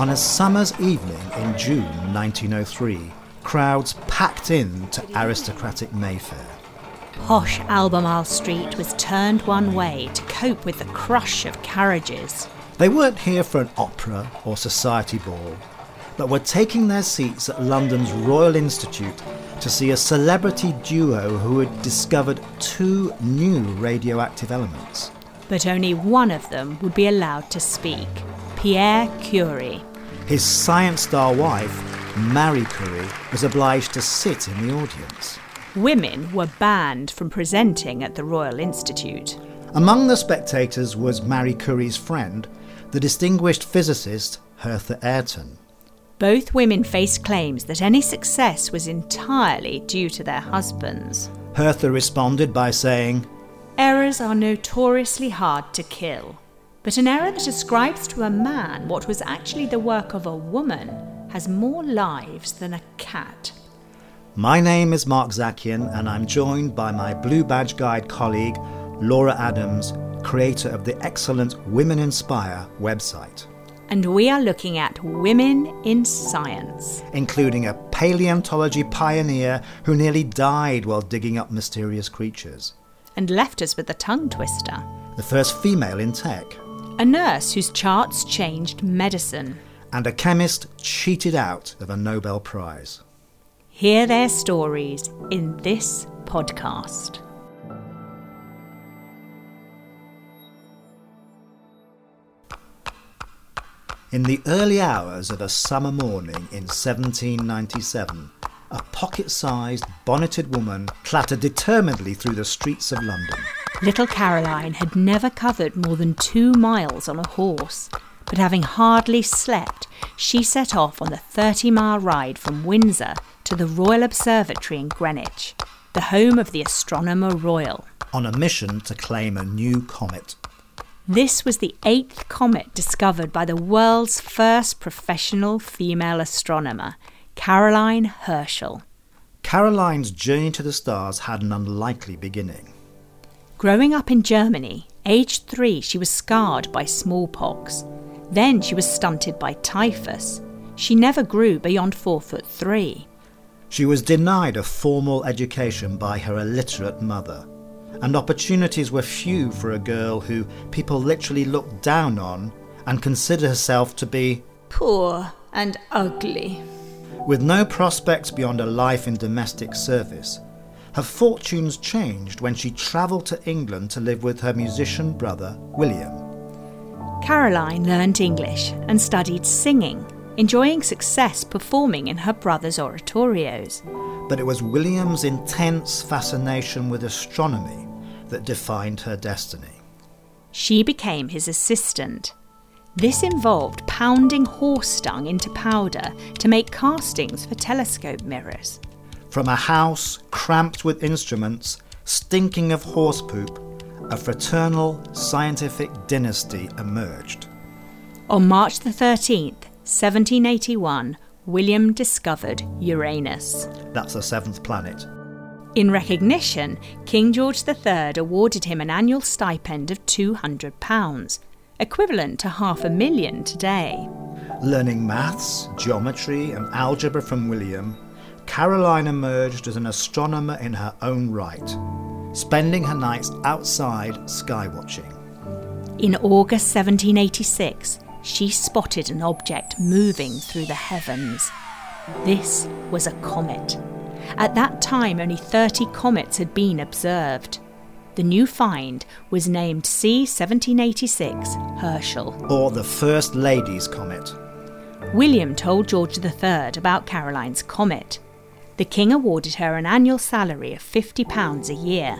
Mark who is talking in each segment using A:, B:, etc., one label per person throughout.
A: On a summer's evening in June 1903, crowds packed in to aristocratic Mayfair.
B: Posh Albemarle Street was turned one way to cope with the crush of carriages.
A: They weren't here for an opera or society ball, but were taking their seats at London's Royal Institute to see a celebrity duo who had discovered two new radioactive elements.
B: But only one of them would be allowed to speak Pierre Curie.
A: His science star wife, Marie Curie, was obliged to sit in the audience.
B: Women were banned from presenting at the Royal Institute.
A: Among the spectators was Marie Curie's friend, the distinguished physicist Hertha Ayrton.
B: Both women faced claims that any success was entirely due to their husbands.
A: Hertha responded by saying,
B: Errors are notoriously hard to kill, but an error that ascribes to a man what was actually the work of a woman has more lives than a cat.
A: My name is Mark Zakian, and I'm joined by my Blue Badge Guide colleague, Laura Adams, creator of the excellent Women Inspire website.
B: And we are looking at women in science,
A: including a paleontology pioneer who nearly died while digging up mysterious creatures,
B: and left us with a tongue twister.
A: The first female in tech,
B: a nurse whose charts changed medicine,
A: and a chemist cheated out of a Nobel Prize.
B: Hear their stories in this podcast.
A: In the early hours of a summer morning in 1797, a pocket sized, bonneted woman clattered determinedly through the streets of London.
B: Little Caroline had never covered more than two miles on a horse, but having hardly slept, she set off on the 30 mile ride from Windsor to the Royal Observatory in Greenwich, the home of the Astronomer Royal.
A: On a mission to claim a new comet.
B: This was the eighth comet discovered by the world's first professional female astronomer, Caroline Herschel.
A: Caroline's journey to the stars had an unlikely beginning.
B: Growing up in Germany, aged three, she was scarred by smallpox. Then she was stunted by typhus. She never grew beyond four foot three.
A: She was denied a formal education by her illiterate mother, and opportunities were few for a girl who people literally looked down on and considered herself to be
B: poor and ugly.
A: With no prospects beyond a life in domestic service, her fortunes changed when she travelled to England to live with her musician brother, William.
B: Caroline learned English and studied singing, enjoying success performing in her brother's oratorios.
A: But it was William's intense fascination with astronomy that defined her destiny.
B: She became his assistant. This involved pounding horse dung into powder to make castings for telescope mirrors.
A: From a house cramped with instruments, stinking of horse poop, a fraternal scientific dynasty emerged.
B: On March the 13th, 1781, William discovered Uranus.
A: That's the seventh planet.
B: In recognition, King George III awarded him an annual stipend of £200, equivalent to half a million today.
A: Learning maths, geometry, and algebra from William, Caroline emerged as an astronomer in her own right spending her nights outside skywatching.
B: In August 1786, she spotted an object moving through the heavens. This was a comet. At that time, only 30 comets had been observed. The new find was named C 1786 Herschel.
A: Or the First Lady's Comet.
B: William told George III about Caroline's comet the King awarded her an annual salary of £50 a year,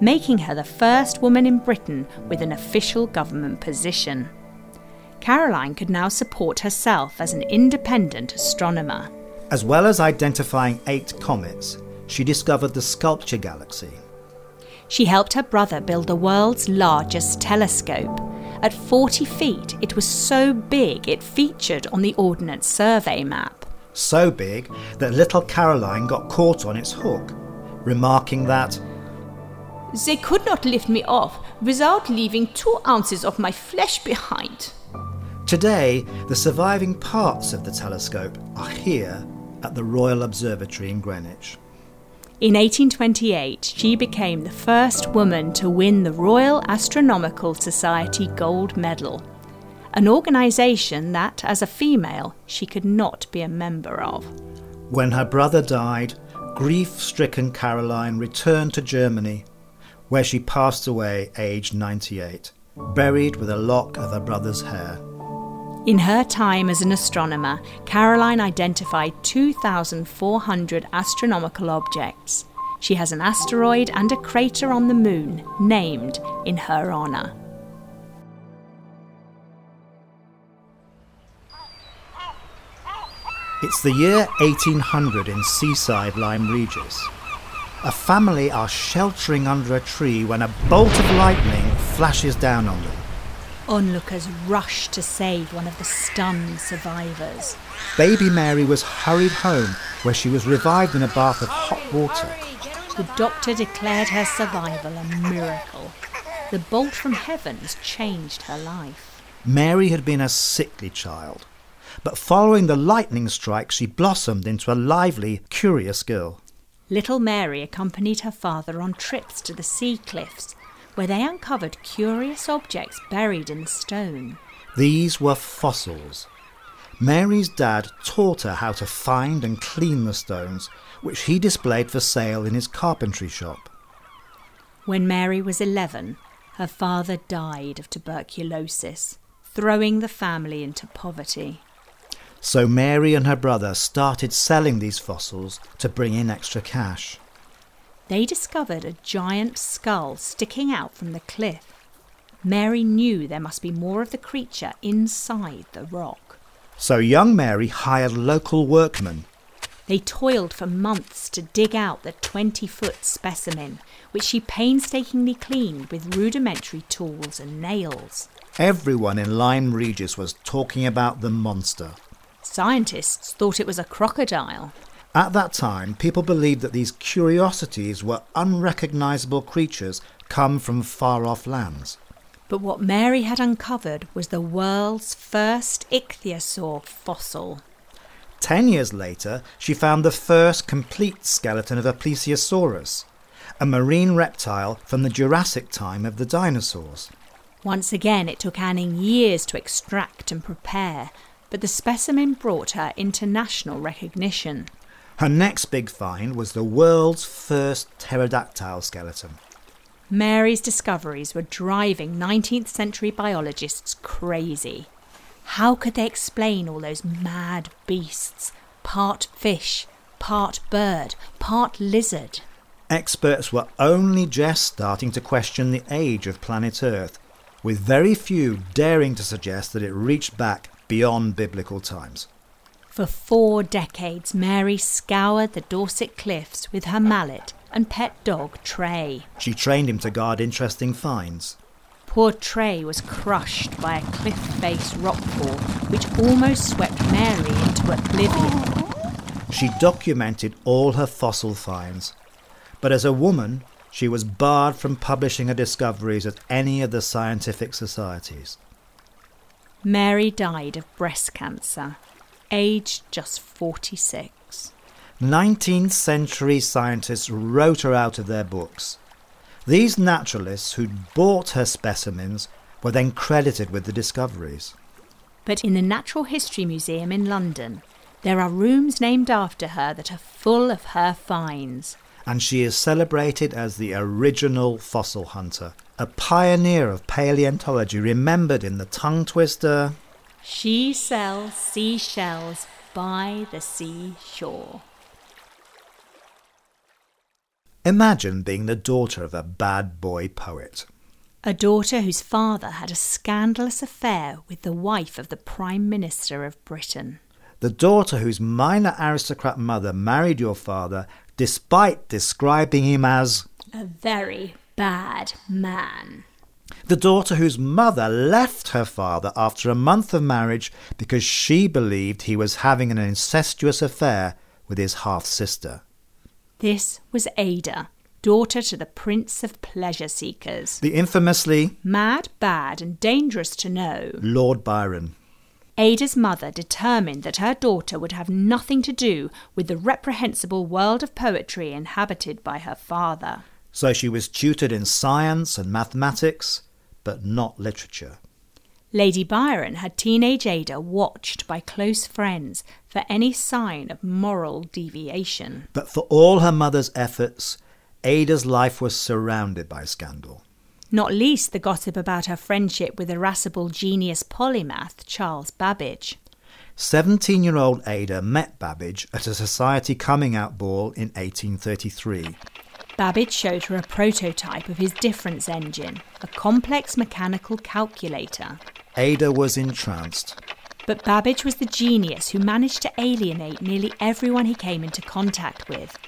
B: making her the first woman in Britain with an official government position. Caroline could now support herself as an independent astronomer.
A: As well as identifying eight comets, she discovered the Sculptor Galaxy.
B: She helped her brother build the world's largest telescope. At 40 feet, it was so big it featured on the Ordnance Survey map
A: so big that little Caroline got caught on its hook, remarking that
C: they could not lift me off without leaving two ounces of my flesh behind.
A: Today, the surviving parts of the telescope are here at the Royal Observatory in Greenwich.
B: In 1828, she became the first woman to win the Royal Astronomical Society Gold Medal, an organisation that, as a female, she could not be a member of.
A: When her brother died, grief stricken Caroline returned to Germany, where she passed away aged 98, buried with a lock of her brother's hair.
B: In her time as an astronomer, Caroline identified 2,400 astronomical objects. She has an asteroid and a crater on the moon named in her honour.
A: It's the year 1800 in seaside Lyme Regis. A family are sheltering under a tree when a bolt of lightning flashes down on them.
B: Onlookers rush to save one of the stunned survivors.
A: Baby Mary was hurried home, where she was revived in a bath of hot water.
B: The doctor declared her survival a miracle. The bolt from heavens changed her life.
A: Mary had been a sickly child, but following the lightning strike, she blossomed into a lively, curious girl.
B: Little Mary accompanied her father on trips to the sea cliffs where they uncovered curious objects buried in the stone.
A: These were fossils. Mary's dad taught her how to find and clean the stones, which he displayed for sale in his carpentry shop.
B: When Mary was 11, her father died of tuberculosis, throwing the family into poverty.
A: So Mary and her brother started selling these fossils to bring in extra cash
B: they discovered a giant skull sticking out from the cliff. Mary knew there must be more of the creature inside the rock.
A: So young Mary hired local workmen.
B: They toiled for months to dig out the 20 foot specimen, which she painstakingly cleaned with rudimentary tools and nails.
A: Everyone in Lyme Regis was talking about the monster.
B: Scientists thought it was a crocodile.
A: At that time, people believed that these curiosities were unrecognizable creatures come from far off lands.
B: But what Mary had uncovered was the world's first ichthyosaur fossil.
A: Ten years later, she found the first complete skeleton of a plesiosaurus, a marine reptile from the Jurassic time of the dinosaurs.
B: Once again, it took Anning years to extract and prepare, but the specimen brought her international recognition.
A: Her next big find was the world's first pterodactyl skeleton.
B: Mary's discoveries were driving 19th century biologists crazy. How could they explain all those mad beasts, part fish, part bird, part lizard?
A: Experts were only just starting to question the age of planet Earth, with very few daring to suggest that it reached back beyond biblical times.
B: For four decades, Mary scoured the Dorset cliffs with her mallet and pet dog Tray.
A: She trained him to guard interesting finds.
B: Poor Tray was crushed by a cliff face rockfall which almost swept Mary into oblivion.
A: She documented all her fossil finds, but as a woman, she was barred from publishing her discoveries at any of the scientific societies.
B: Mary died of breast cancer aged just 46.
A: 19th century scientists wrote her out of their books. These naturalists who'd bought her specimens were then credited with the discoveries.
B: But in the Natural History Museum in London, there are rooms named after her that are full of her finds.
A: And she is celebrated as the original fossil hunter, a pioneer of paleontology remembered in the tongue twister,
B: she sells seashells by the seashore.
A: Imagine being the daughter of a bad boy poet.
B: A daughter whose father had a scandalous affair with the wife of the Prime Minister of Britain.
A: The daughter whose minor aristocrat mother married your father despite describing him as
B: a very bad man.
A: The daughter whose mother left her father after a month of marriage because she believed he was having an incestuous affair with his half sister.
B: This was Ada, daughter to the Prince of Pleasure Seekers.
A: The infamously
B: mad, bad, and dangerous to know
A: Lord Byron.
B: Ada's mother determined that her daughter would have nothing to do with the reprehensible world of poetry inhabited by her father.
A: So she was tutored in science and mathematics, but not literature.
B: Lady Byron had teenage Ada watched by close friends for any sign of moral deviation.
A: But for all her mother's efforts, Ada's life was surrounded by scandal.
B: Not least the gossip about her friendship with irascible genius polymath Charles Babbage.
A: 17 year old Ada met Babbage at a society coming out ball in 1833.
B: Babbage showed her a prototype of his difference engine, a complex mechanical calculator.
A: Ada was entranced.
B: But Babbage was the genius who managed to alienate nearly everyone he came into contact with.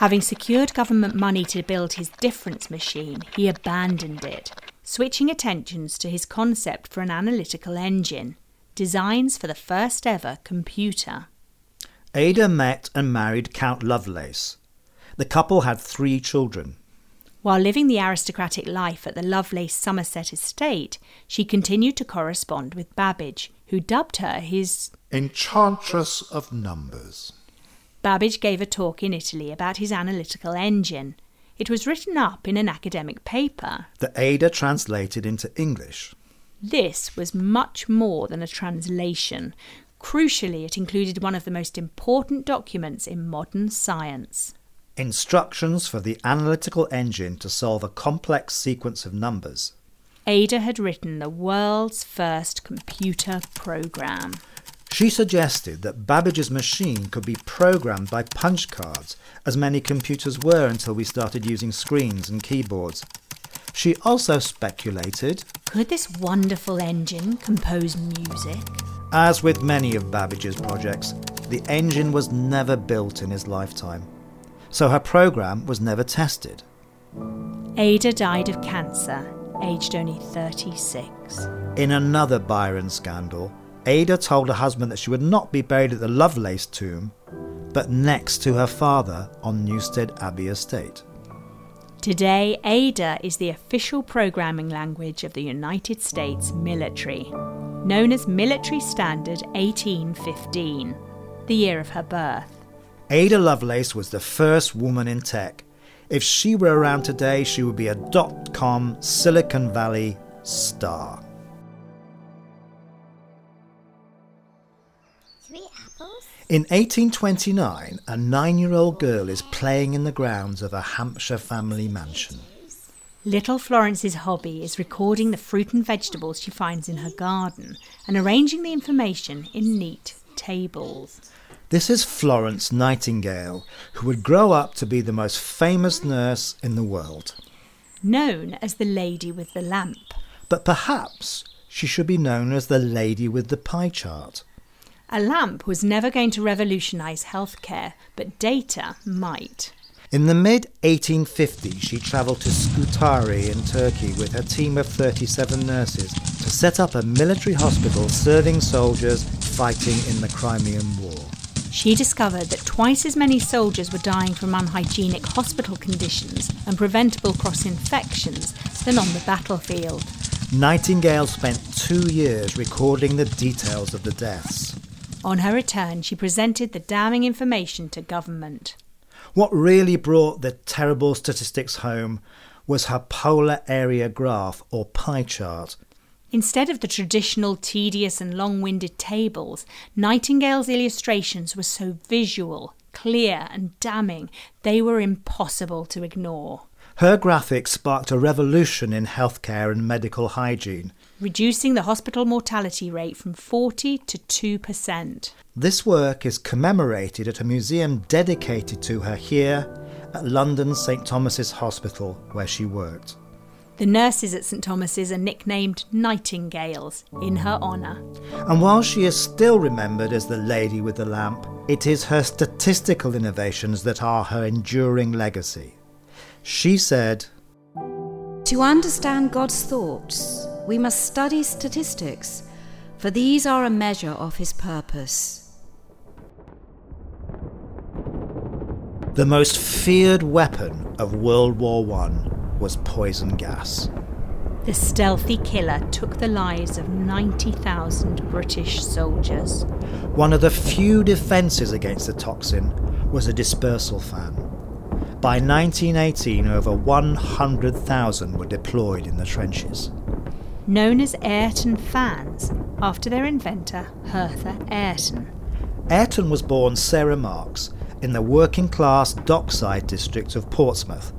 B: Having secured government money to build his difference machine, he abandoned it, switching attentions to his concept for an analytical engine, designs for the first ever computer.
A: Ada met and married Count Lovelace. The couple had three children.
B: While living the aristocratic life at the Lovelace Somerset estate, she continued to correspond with Babbage, who dubbed her his
C: Enchantress of Numbers.
B: Babbage gave a talk in Italy about his analytical engine. It was written up in an academic paper.
A: that Ada translated into English.
B: This was much more than a translation. Crucially, it included one of the most important documents in modern science.
A: Instructions for the analytical engine to solve a complex sequence of numbers.
B: Ada had written the world's first computer program.
A: She suggested that Babbage's machine could be programmed by punch cards, as many computers were until we started using screens and keyboards. She also speculated,
B: Could this wonderful engine compose music?
A: as with many of Babbage's projects, the engine was never built in his lifetime. So her program was never tested.
B: Ada died of cancer, aged only 36.
A: In another Byron scandal, Ada told her husband that she would not be buried at the Lovelace tomb, but next to her father on Newstead Abbey estate.
B: Today, Ada is the official programming language of the United States military, known as Military Standard 1815, the year of her birth.
A: Ada Lovelace was the first woman in tech. If she were around today, she would be a dot com Silicon Valley star. In 1829, a nine year old girl is playing in the grounds of a Hampshire family mansion.
B: Little Florence's hobby is recording the fruit and vegetables she finds in her garden and arranging the information in neat tables.
A: This is Florence Nightingale, who would grow up to be the most famous nurse in the world.
B: Known as the Lady with the Lamp.
A: But perhaps she should be known as the lady with the pie chart.
B: A lamp was never going to revolutionise healthcare, but data might.
A: In the mid 1850s, she travelled to Scutari in Turkey with her team of 37 nurses to set up a military hospital serving soldiers fighting in the Crimean War.
B: She discovered that twice as many soldiers were dying from unhygienic hospital conditions and preventable cross infections than on the battlefield.
A: Nightingale spent two years recording the details of the deaths.
B: On her return, she presented the damning information to government.
A: What really brought the terrible statistics home was her polar area graph or pie chart.
B: Instead of the traditional tedious and long winded tables, Nightingale's illustrations were so visual, clear, and damning they were impossible to ignore,
A: Her graphics sparked a revolution in healthcare and medical hygiene.
B: Reducing the hospital mortality rate from 40 to 2%.
A: This work is commemorated at a museum dedicated to her here at London St Thomas's Hospital, where she worked.
B: The nurses at St Thomas's are nicknamed Nightingales in her honour.
A: And while she is still remembered as the lady with the lamp, it is her statistical innovations that are her enduring legacy. She said,
D: To understand God's thoughts, we must study statistics, for these are a measure of his purpose.
A: The most feared weapon of World War I was poison gas.
B: The stealthy killer took the lives of 90,000 British soldiers.
A: One of the few defences against the toxin was a dispersal fan. By 1918, over 100,000 were deployed in the trenches.
B: Known as Ayrton fans, after their inventor, Hertha Ayrton.
A: Ayrton was born Sarah Marks in the working class dockside district of Portsmouth,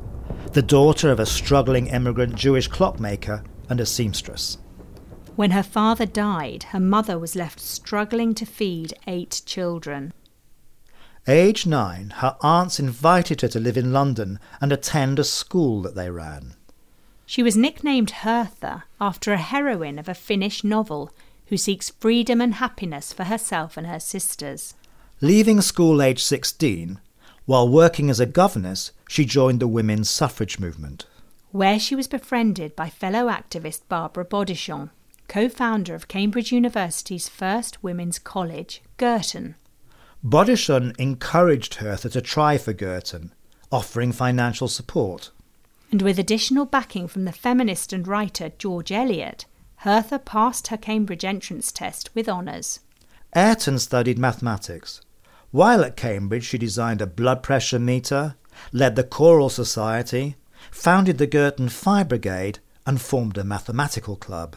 A: the daughter of a struggling immigrant Jewish clockmaker and a seamstress.
B: When her father died, her mother was left struggling to feed eight children.
A: Age nine, her aunts invited her to live in London and attend a school that they ran.
B: She was nicknamed Hertha after a heroine of a Finnish novel who seeks freedom and happiness for herself and her sisters.
A: Leaving school aged 16, while working as a governess, she joined the women's suffrage movement.
B: Where she was befriended by fellow activist Barbara Bodichon, co founder of Cambridge University's first women's college, Girton.
A: Bodichon encouraged Hertha to try for Girton, offering financial support.
B: And with additional backing from the feminist and writer George Eliot, Hertha passed her Cambridge entrance test with honours.
A: Ayrton studied mathematics. While at Cambridge, she designed a blood pressure meter, led the Choral Society, founded the Girton Fire Brigade, and formed a mathematical club.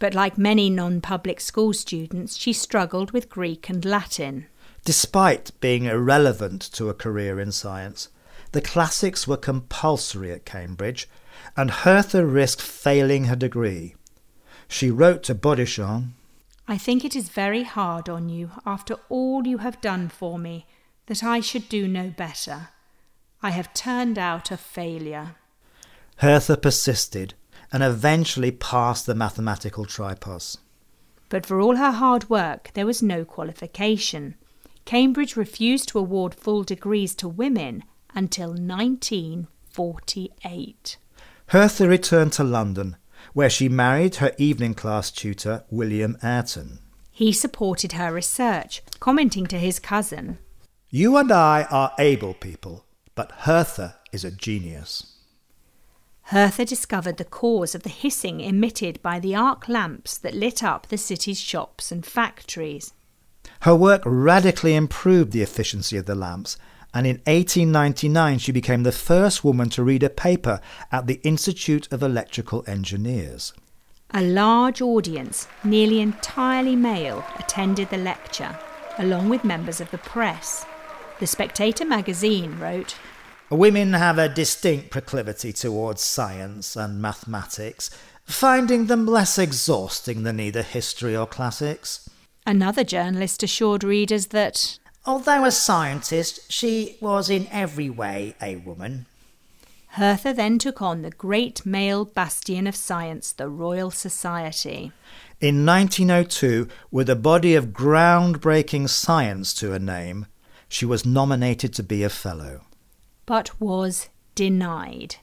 B: But like many non public school students, she struggled with Greek and Latin.
A: Despite being irrelevant to a career in science, the classics were compulsory at Cambridge, and Hertha risked failing her degree. She wrote to Bodichon,
B: I think it is very hard on you, after all you have done for me, that I should do no better. I have turned out a failure.
A: Hertha persisted and eventually passed the mathematical tripos.
B: But for all her hard work, there was no qualification. Cambridge refused to award full degrees to women until 1948.
A: Hertha returned to London, where she married her evening class tutor, William Ayrton.
B: He supported her research, commenting to his cousin,
A: You and I are able people, but Hertha is a genius.
B: Hertha discovered the cause of the hissing emitted by the arc lamps that lit up the city's shops and factories.
A: Her work radically improved the efficiency of the lamps, and in 1899 she became the first woman to read a paper at the Institute of Electrical Engineers.
B: A large audience, nearly entirely male, attended the lecture, along with members of the press. The Spectator magazine wrote
A: Women have a distinct proclivity towards science and mathematics, finding them less exhausting than either history or classics.
B: Another journalist assured readers that,
A: although a scientist, she was in every way a woman.
B: Hertha then took on the great male bastion of science, the Royal Society.
A: In 1902, with a body of groundbreaking science to her name, she was nominated to be a Fellow.
B: But was denied.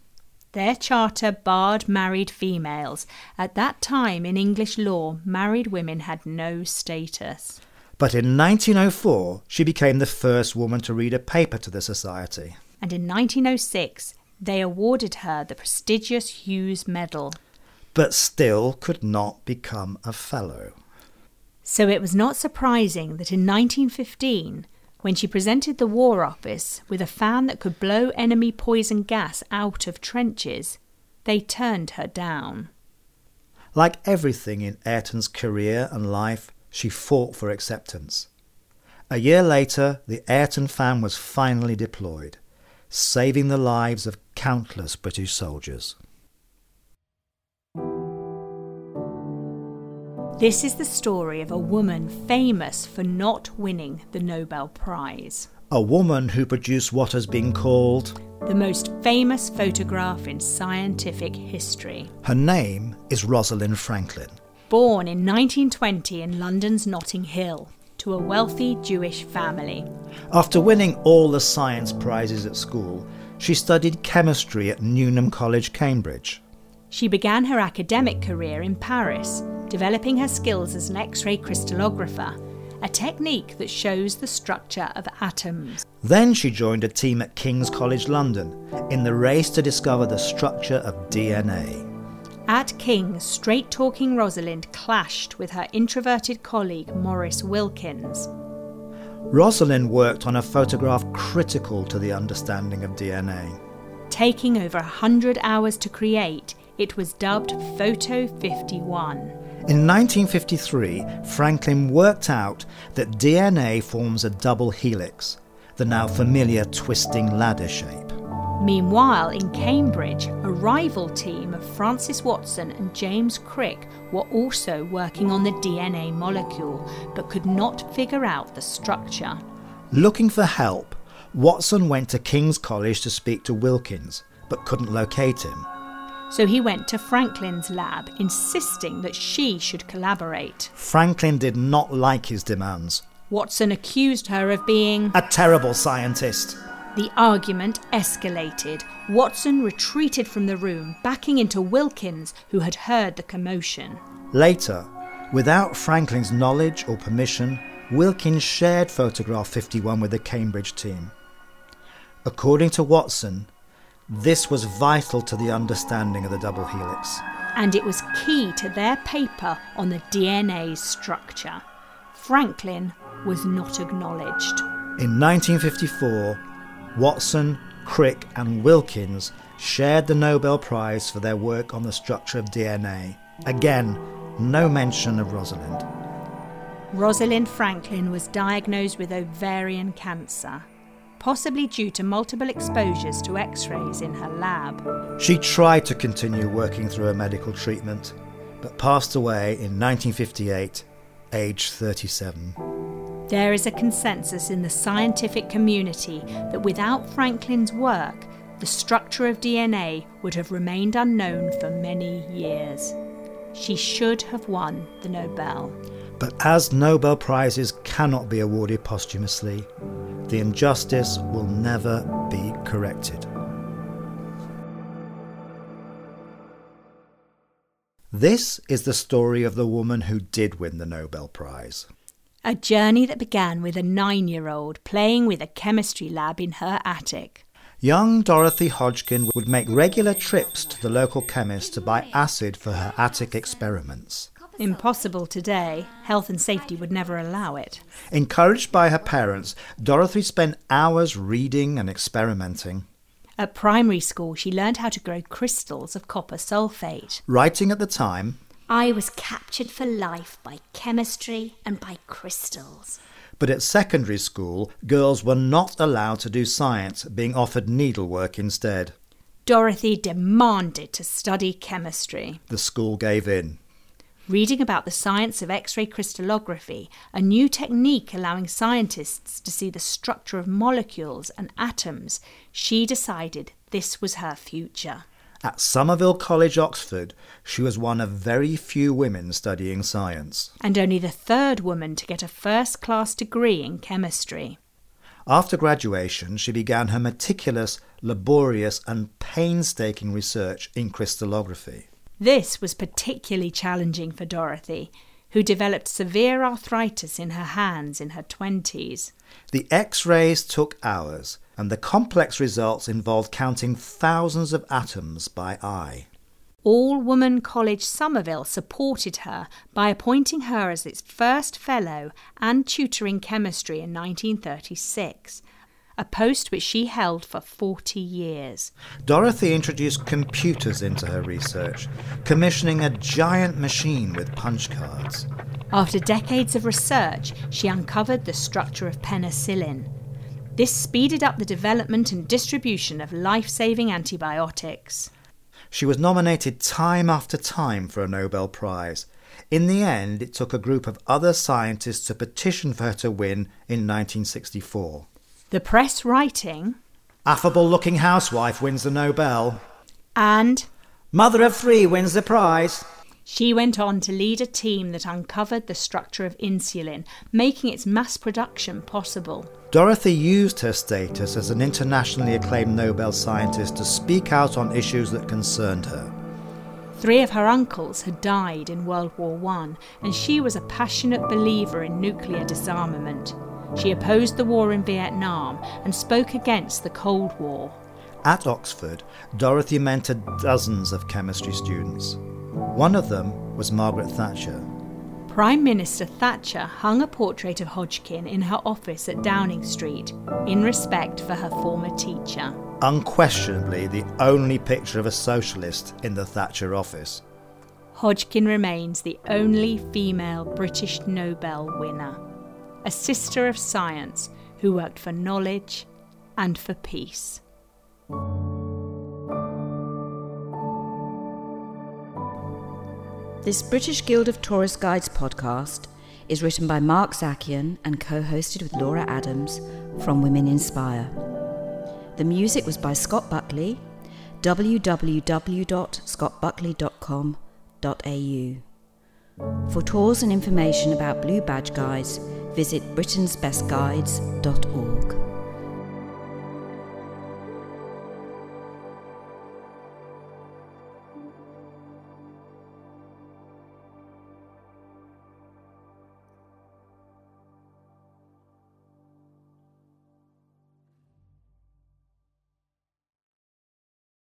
B: Their charter barred married females. At that time in English law, married women had no status.
A: But in 1904, she became the first woman to read a paper to the Society.
B: And in 1906, they awarded her the prestigious Hughes Medal.
A: But still could not become a Fellow.
B: So it was not surprising that in 1915, when she presented the War Office with a fan that could blow enemy poison gas out of trenches, they turned her down.
A: Like everything in Ayrton's career and life, she fought for acceptance. A year later, the Ayrton fan was finally deployed, saving the lives of countless British soldiers.
B: This is the story of a woman famous for not winning the Nobel Prize.
A: A woman who produced what has been called
B: the most famous photograph in scientific history.
A: Her name is Rosalind Franklin.
B: Born in 1920 in London's Notting Hill to a wealthy Jewish family.
A: After winning all the science prizes at school, she studied chemistry at Newnham College, Cambridge.
B: She began her academic career in Paris, developing her skills as an X ray crystallographer, a technique that shows the structure of atoms.
A: Then she joined a team at King's College London in the race to discover the structure of DNA.
B: At King's, straight talking Rosalind clashed with her introverted colleague Maurice Wilkins.
A: Rosalind worked on a photograph critical to the understanding of DNA.
B: Taking over a 100 hours to create, it was dubbed Photo 51.
A: In 1953, Franklin worked out that DNA forms a double helix, the now familiar twisting ladder shape.
B: Meanwhile, in Cambridge, a rival team of Francis Watson and James Crick were also working on the DNA molecule, but could not figure out the structure.
A: Looking for help, Watson went to King's College to speak to Wilkins, but couldn't locate him.
B: So he went to Franklin's lab, insisting that she should collaborate.
A: Franklin did not like his demands.
B: Watson accused her of being
A: a terrible scientist.
B: The argument escalated. Watson retreated from the room, backing into Wilkins, who had heard the commotion.
A: Later, without Franklin's knowledge or permission, Wilkins shared photograph 51 with the Cambridge team. According to Watson, this was vital to the understanding of the double helix.
B: And it was key to their paper on the DNA structure. Franklin was not acknowledged.
A: In 1954, Watson, Crick, and Wilkins shared the Nobel Prize for their work on the structure of DNA. Again, no mention of Rosalind.
B: Rosalind Franklin was diagnosed with ovarian cancer, possibly due to multiple exposures to x rays in her lab.
A: She tried to continue working through her medical treatment, but passed away in 1958, aged 37.
B: There is a consensus in the scientific community that without Franklin's work, the structure of DNA would have remained unknown for many years. She should have won the Nobel.
A: But as Nobel Prizes cannot be awarded posthumously, the injustice will never be corrected. This is the story of the woman who did win the Nobel Prize.
B: A journey that began with a nine year old playing with a chemistry lab in her attic.
A: Young Dorothy Hodgkin would make regular trips to the local chemist to buy acid for her attic experiments.
B: Impossible today. Health and safety would never allow it.
A: Encouraged by her parents, Dorothy spent hours reading and experimenting.
B: At primary school, she learned how to grow crystals of copper sulfate.
A: Writing at the time,
E: I was captured for life by chemistry and by crystals.
A: But at secondary school, girls were not allowed to do science, being offered needlework instead.
B: Dorothy demanded to study chemistry.
A: The school gave in.
B: Reading about the science of X ray crystallography, a new technique allowing scientists to see the structure of molecules and atoms, she decided this was her future.
A: At Somerville College, Oxford, she was one of very few women studying science.
B: And only the third woman to get a first class degree in chemistry.
A: After graduation, she began her meticulous, laborious, and painstaking research in crystallography.
B: This was particularly challenging for Dorothy, who developed severe arthritis in her hands in her 20s.
A: The X rays took hours, and the complex results involved counting thousands of atoms by eye.
B: All Woman College Somerville supported her by appointing her as its first fellow and tutoring chemistry in 1936, a post which she held for 40 years.
A: Dorothy introduced computers into her research, commissioning a giant machine with punch cards.
B: After decades of research, she uncovered the structure of penicillin this speeded up the development and distribution of life saving antibiotics.
A: She was nominated time after time for a Nobel Prize. In the end, it took a group of other scientists to petition for her to win in 1964.
B: The press writing
A: Affable looking housewife wins the Nobel.
B: And
A: Mother of three wins the prize.
B: She went on to lead a team that uncovered the structure of insulin, making its mass production possible.
A: Dorothy used her status as an internationally acclaimed Nobel scientist to speak out on issues that concerned her.
B: Three of her uncles had died in World War I, and she was a passionate believer in nuclear disarmament. She opposed the war in Vietnam and spoke against the Cold War.
A: At Oxford, Dorothy mentored dozens of chemistry students. One of them was Margaret Thatcher.
B: Prime Minister Thatcher hung a portrait of Hodgkin in her office at Downing Street in respect for her former teacher.
A: Unquestionably the only picture of a socialist in the Thatcher office.
B: Hodgkin remains the only female British Nobel winner, a sister of science who worked for knowledge and for peace.
D: This British Guild of Tourist Guides podcast is written by Mark Zakian and co hosted with Laura Adams from Women Inspire. The music was by Scott Buckley, www.scottbuckley.com.au. For tours and information about Blue Badge Guides, visit britain'sbestguides.org.